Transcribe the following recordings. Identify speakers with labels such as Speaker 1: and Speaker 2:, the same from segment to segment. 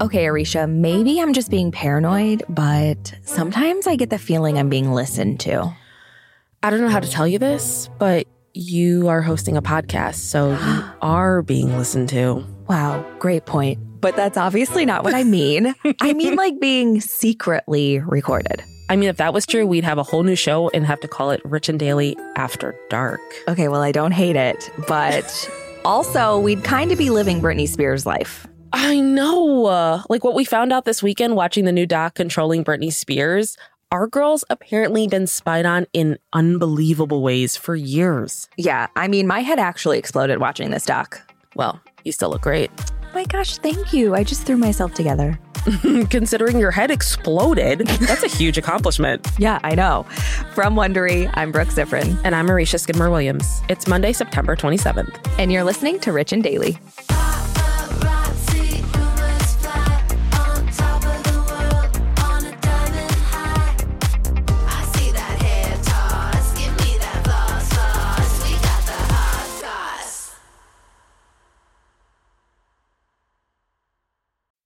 Speaker 1: Okay, Aricia, maybe I'm just being paranoid, but sometimes I get the feeling I'm being listened to.
Speaker 2: I don't know how to tell you this, but you are hosting a podcast, so you are being listened to.
Speaker 1: Wow, great point. But that's obviously not what I mean. I mean, like being secretly recorded.
Speaker 2: I mean, if that was true, we'd have a whole new show and have to call it Rich and Daily After Dark.
Speaker 1: Okay, well, I don't hate it, but also, we'd kind of be living Britney Spears' life.
Speaker 2: I know. Uh, like what we found out this weekend watching the new doc Controlling Britney Spears, our girl's apparently been spied on in unbelievable ways for years.
Speaker 1: Yeah, I mean, my head actually exploded watching this doc.
Speaker 2: Well, you still look great.
Speaker 1: my gosh, thank you. I just threw myself together.
Speaker 2: Considering your head exploded, that's a huge accomplishment.
Speaker 1: Yeah, I know. From Wondery, I'm Brooke Siffrinn.
Speaker 2: And I'm Marisha Skidmore Williams. It's Monday, September 27th.
Speaker 1: And you're listening to Rich and Daily.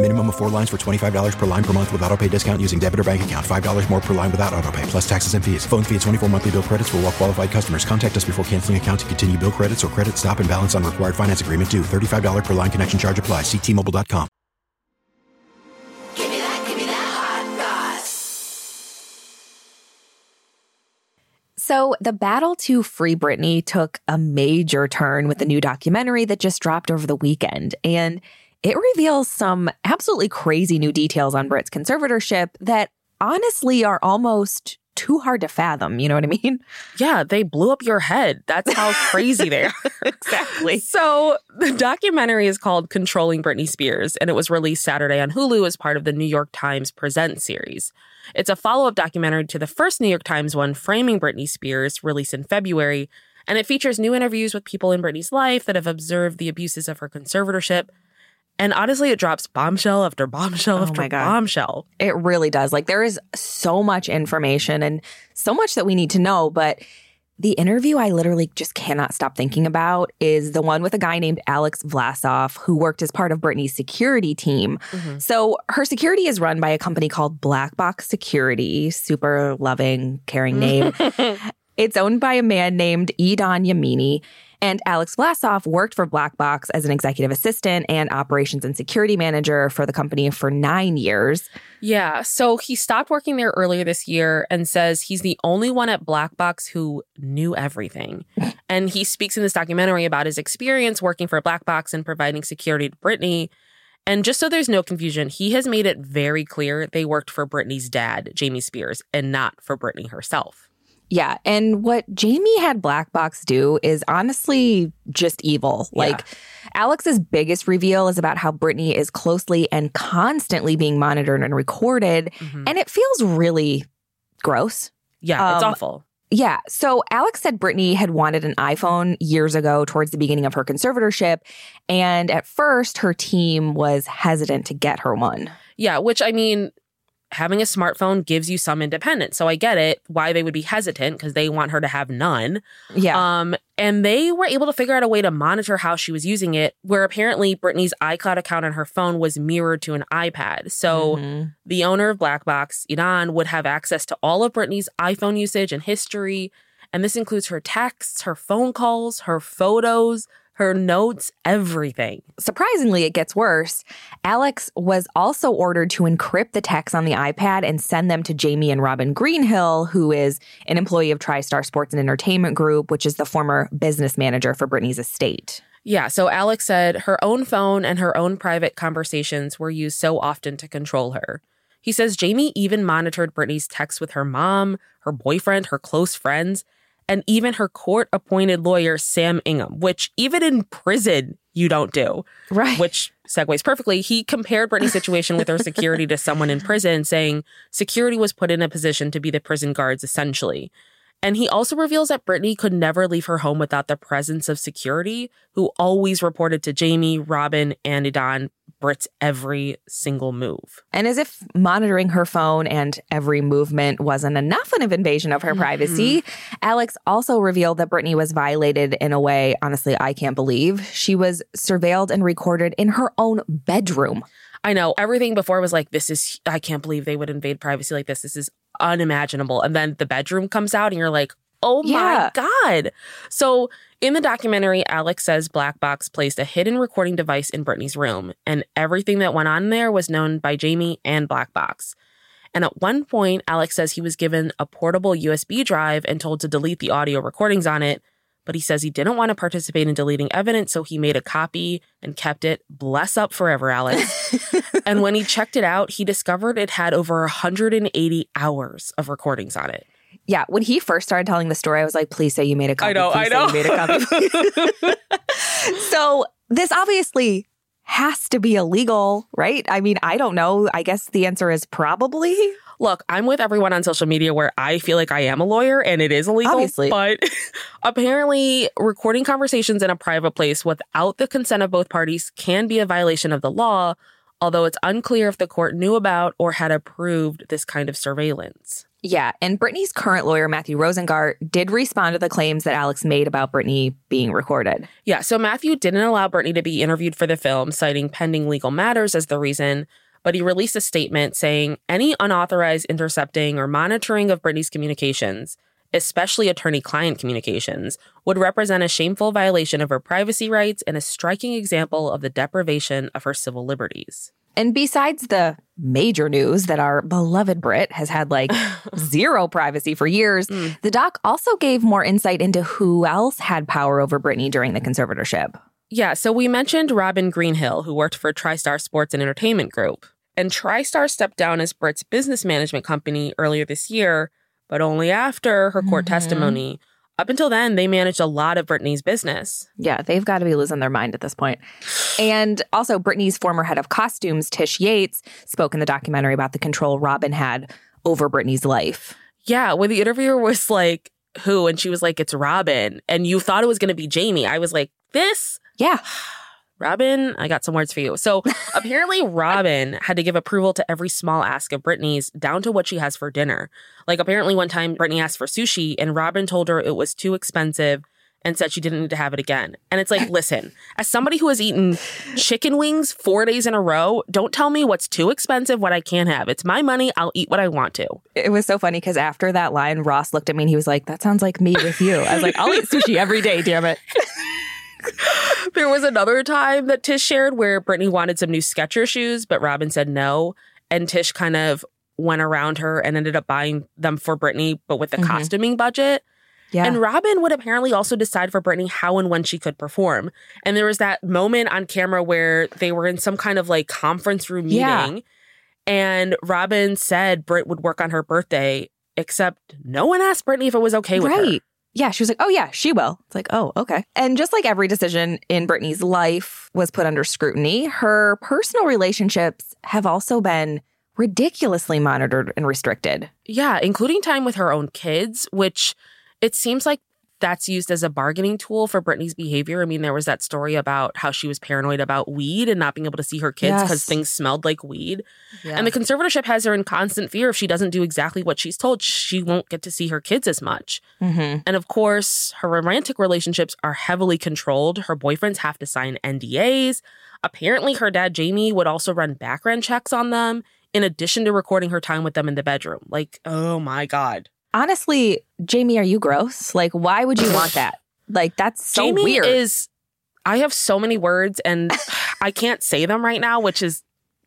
Speaker 3: Minimum of four lines for $25 per line per month with auto pay discount using debit or bank account. $5 more per line without auto pay, plus taxes and fees. Phone fee at 24 monthly bill credits for all well qualified customers. Contact us before canceling account to continue bill credits or credit stop and balance on required finance agreement due. $35 per line connection charge apply. Ctmobile.com.
Speaker 4: Give me that, give me that hot goss.
Speaker 1: So, the battle to free Britney took a major turn with the new documentary that just dropped over the weekend. And it reveals some absolutely crazy new details on Brit's conservatorship that honestly are almost too hard to fathom. You know what I mean?
Speaker 2: Yeah, they blew up your head. That's how crazy they are.
Speaker 1: exactly.
Speaker 2: So, the documentary is called Controlling Britney Spears, and it was released Saturday on Hulu as part of the New York Times Present series. It's a follow up documentary to the first New York Times one, Framing Britney Spears, released in February, and it features new interviews with people in Britney's life that have observed the abuses of her conservatorship and honestly, it drops bombshell after bombshell
Speaker 1: Oh
Speaker 2: after bombshell.
Speaker 1: It really does. Like, there is so much information and so much that we need to know. But the interview I literally just cannot stop thinking about is the one with a guy named Alex Vlasov, who worked as part of Britney's security team. Mm-hmm. So, her security is run by a company called Black Box Security, super loving, caring name. It's owned by a man named Edan Yemini. And Alex Vlasov worked for Black Box as an executive assistant and operations and security manager for the company for nine years.
Speaker 2: Yeah, so he stopped working there earlier this year and says he's the only one at Black Box who knew everything. and he speaks in this documentary about his experience working for Black Box and providing security to Britney. And just so there's no confusion, he has made it very clear they worked for Britney's dad, Jamie Spears, and not for Britney herself.
Speaker 1: Yeah. And what Jamie had Black Box do is honestly just evil.
Speaker 2: Yeah.
Speaker 1: Like, Alex's biggest reveal is about how Britney is closely and constantly being monitored and recorded.
Speaker 2: Mhm.
Speaker 1: And it feels really gross.
Speaker 2: Yeah, it's
Speaker 1: Um,
Speaker 2: awful.
Speaker 1: Yeah. So Alex said Britney had wanted an iPhone years ago towards the beginning of her conservatorship. And at first, her team was hesitant to get her one.
Speaker 2: Yeah, which I mean, having a smartphone gives you some independence. So I get it why they would be hesitant because they want her to have none.
Speaker 1: Yeah.
Speaker 2: Um, and they were able to figure out a way to monitor how she was using it, where apparently Britney's iCloud account on her phone was mirrored to an iPad. So
Speaker 1: Mhm.
Speaker 2: the owner of Blackbox, Edan, would have access to all of Britney's iPhone usage and history. And this includes her texts, her phone calls, her photos, her notes, everything.
Speaker 1: Surprisingly, it gets worse. Alex was also ordered to encrypt the texts on the iPad and send them to Jamie and Robin Greenhill, who is an employee of TriStar Sports and Entertainment Group, which is the former business manager for Britney's estate.
Speaker 2: Yeah, so Alex said her own phone and her own private conversations were used so often to control her. He says Jamie even monitored Britney's texts with her mom, her boyfriend, her close friends, and even her court appointed lawyer, Sam Ingham, which even in prison you don't do.
Speaker 1: Right.
Speaker 2: Which segues perfectly. He compared Britney's situation with her security to someone in prison, saying security was put in a position to be the prison guards essentially. And he also reveals that Britney could never leave her home without the presence of security, who always reported to Jamie, Robin, and Edan Brit's every single move.
Speaker 1: And as if monitoring her phone and every movement wasn't enough of an invasion of her mm-hmm. privacy, Alex also revealed that Britney was violated in a way, honestly, I can't believe. She was surveilled and recorded in her own bedroom.
Speaker 2: I know everything before was like, this is, I can't believe they would invade privacy like this. This is unimaginable. And then the bedroom comes out and you're like, oh
Speaker 1: Yeah.
Speaker 2: my God. So in the documentary, Alex says Black Box placed a hidden recording device in Britney's room, and everything that went on there was known by Jamie and Black Box. And at one point, Alex says he was given a portable USB drive and told to delete the audio recordings on it. But he says he didn't want to participate in deleting evidence, so he made a copy and kept it. Bless up forever, Alex. and when he checked it out, he discovered it had over 180 hours of recordings on it.
Speaker 1: Yeah, when he first started telling the story, I was like, please say you made a copy.
Speaker 2: I know,
Speaker 1: please
Speaker 2: I know.
Speaker 1: You made a copy. so this obviously has to be illegal, right? I mean, I don't know. I guess the answer is probably.
Speaker 2: Look, I'm with everyone on social media where I feel like I am a lawyer and it is illegal.
Speaker 1: Obviously.
Speaker 2: But apparently, recording conversations in a private place without the consent of both parties can be a violation of the law, although it's unclear if the court knew about or had approved this kind of surveillance.
Speaker 1: Yeah, and Britney's current lawyer, Matthew Rosengart, did respond to the claims that Alex made about Britney being recorded.
Speaker 2: Yeah, so Matthew didn't allow Britney to be interviewed for the film, citing pending legal matters as the reason, but he released a statement saying any unauthorized intercepting or monitoring of Britney's communications, especially attorney client communications, would represent a shameful violation of her privacy rights and a striking example of the deprivation of her civil liberties.
Speaker 1: And besides the major news that our beloved Brit has had like zero privacy for years, mm. the doc also gave more insight into who else had power over Britney during the conservatorship.
Speaker 2: Yeah, so we mentioned Robin Greenhill, who worked for TriStar Sports and Entertainment Group. And TriStar stepped down as Brit's business management company earlier this year, but only after her court
Speaker 1: Mhm.
Speaker 2: testimony. Up until then, they managed a lot of Britney's business.
Speaker 1: Yeah, they've got to be losing their mind at this point. And also, Britney's former head of costumes, Tish Yates, spoke in the documentary about the control Robin had over Britney's life.
Speaker 2: Yeah, when the interviewer was like, who? And she was like, it's Robin. And you thought it was going to be Jamie. I was like, this?
Speaker 1: Yeah.
Speaker 2: Robin, I got some words for you. So apparently, Robin had to give approval to every small ask of Britney's, down to what she has for dinner. Like, apparently, one time Britney asked for sushi, and Robin told her it was too expensive and said she didn't need to have it again. And it's like, listen, as somebody who has eaten chicken wings four days in a row, don't tell me what's too expensive, what I can't have. It's my money. I'll eat what I want to.
Speaker 1: It was so funny because after that line, Ross looked at me and he was like, That sounds like me with you. I was like, I'll eat sushi every day, damn it.
Speaker 2: There was another time that Tish shared where Britney wanted some new Skechers shoes, but Robin said no. And Tish kind of went around her and ended up buying them for Britney, but with the
Speaker 1: Mhm.
Speaker 2: costuming budget.
Speaker 1: Yeah.
Speaker 2: And Robin would apparently also decide for Britney how and when she could perform. And there was that moment on camera where they were in some kind of like conference room
Speaker 1: Yeah.
Speaker 2: meeting. And Robin said Britt would work on her birthday, except no one asked Britney if it was okay with her.
Speaker 1: Yeah, she was like, "Oh yeah, she will." It's like, "Oh, okay." And just like every decision in Britney's life was put under scrutiny, her personal relationships have also been ridiculously monitored and restricted.
Speaker 2: Yeah, including time with her own kids, which it seems like that's used as a bargaining tool for Britney's behavior. I mean, there was that story about how she was paranoid about weed and not being able to see her kids because
Speaker 1: Yes.
Speaker 2: things smelled like weed.
Speaker 1: Yeah.
Speaker 2: And the conservatorship has her in constant fear if she doesn't do exactly what she's told, she won't get to see her kids as much.
Speaker 1: Mhm.
Speaker 2: And of course, her romantic relationships are heavily controlled. Her boyfriends have to sign NDAs. Apparently, her dad, Jamie, would also run background checks on them in addition to recording her time with them in the bedroom. Like, oh my God.
Speaker 1: Honestly, Jamie, are you gross? Like, why would you want that? Like, that's so
Speaker 2: Jamie
Speaker 1: weird.
Speaker 2: is, I have so many words and I can't say them right now, which is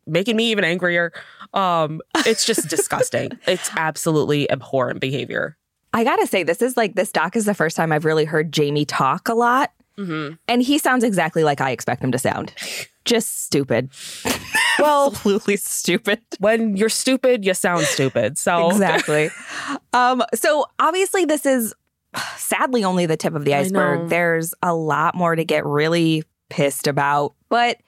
Speaker 2: making me even angrier. Um, it's just disgusting. It's absolutely abhorrent behavior.
Speaker 1: I gotta say, this is like this doc is the first time I've really heard Jamie talk a lot,
Speaker 2: Mm-hmm.
Speaker 1: and he sounds exactly like I expect him to sound. Just stupid.
Speaker 2: Well,
Speaker 1: Absolutely stupid.
Speaker 2: when you're stupid, you sound stupid. So
Speaker 1: Exactly. um, so obviously, this is sadly only the tip of the iceberg. There's a lot more to get really pissed about, but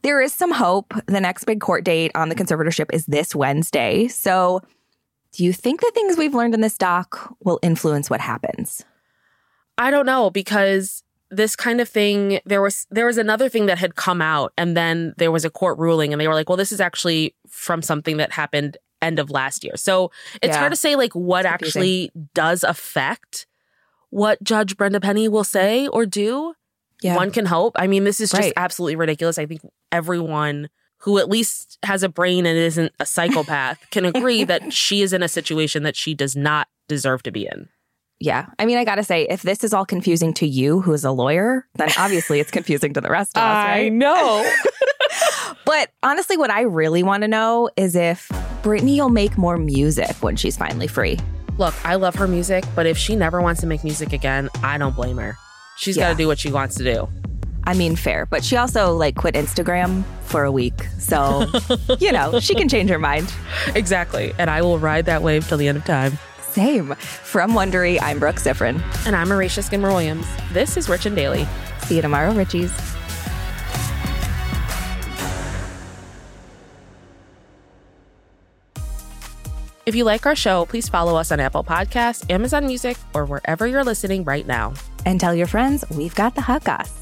Speaker 1: there is some hope. The next big court date on the conservatorship is this Wednesday. So, do you think the things we've learned in this doc will influence what happens?
Speaker 2: I don't know because this kind of thing there was there was another thing that had come out and then there was a court ruling and they were like, well, this is actually from something that happened end of last year. So it's
Speaker 1: Yeah.
Speaker 2: hard to say like what
Speaker 1: It's confusing.
Speaker 2: actually does affect what Judge Brenda Penny will say or do. One can hope. I mean, this is just
Speaker 1: Right.
Speaker 2: absolutely ridiculous. I think everyone who at least has a brain and isn't a psychopath can agree that she is in a situation that she does not deserve to be in.
Speaker 1: Yeah. I mean, I got to say, if this is all confusing to you, who is a lawyer, then obviously it's confusing to the rest of us, right?
Speaker 2: I know.
Speaker 1: But honestly, what I really want to know is if Britney will make more music when she's finally free.
Speaker 2: Look, I love her music, but if she never wants to make music again, I don't blame her. She's got to do what she wants to do.
Speaker 1: I mean, fair, but she also like quit Instagram for a week. So, you know, she can change her mind.
Speaker 2: Exactly. And I will ride that wave till the end of time.
Speaker 1: Same. From Wondery, I'm Brooke Siffrinn.
Speaker 2: And I'm Marisha Skidmore Williams. This is Rich and Daily.
Speaker 1: See you tomorrow, Richies.
Speaker 2: If you like our show, please follow us on Apple Podcasts, Amazon Music, or wherever you're listening right now.
Speaker 1: And tell your friends we've got the hot goss.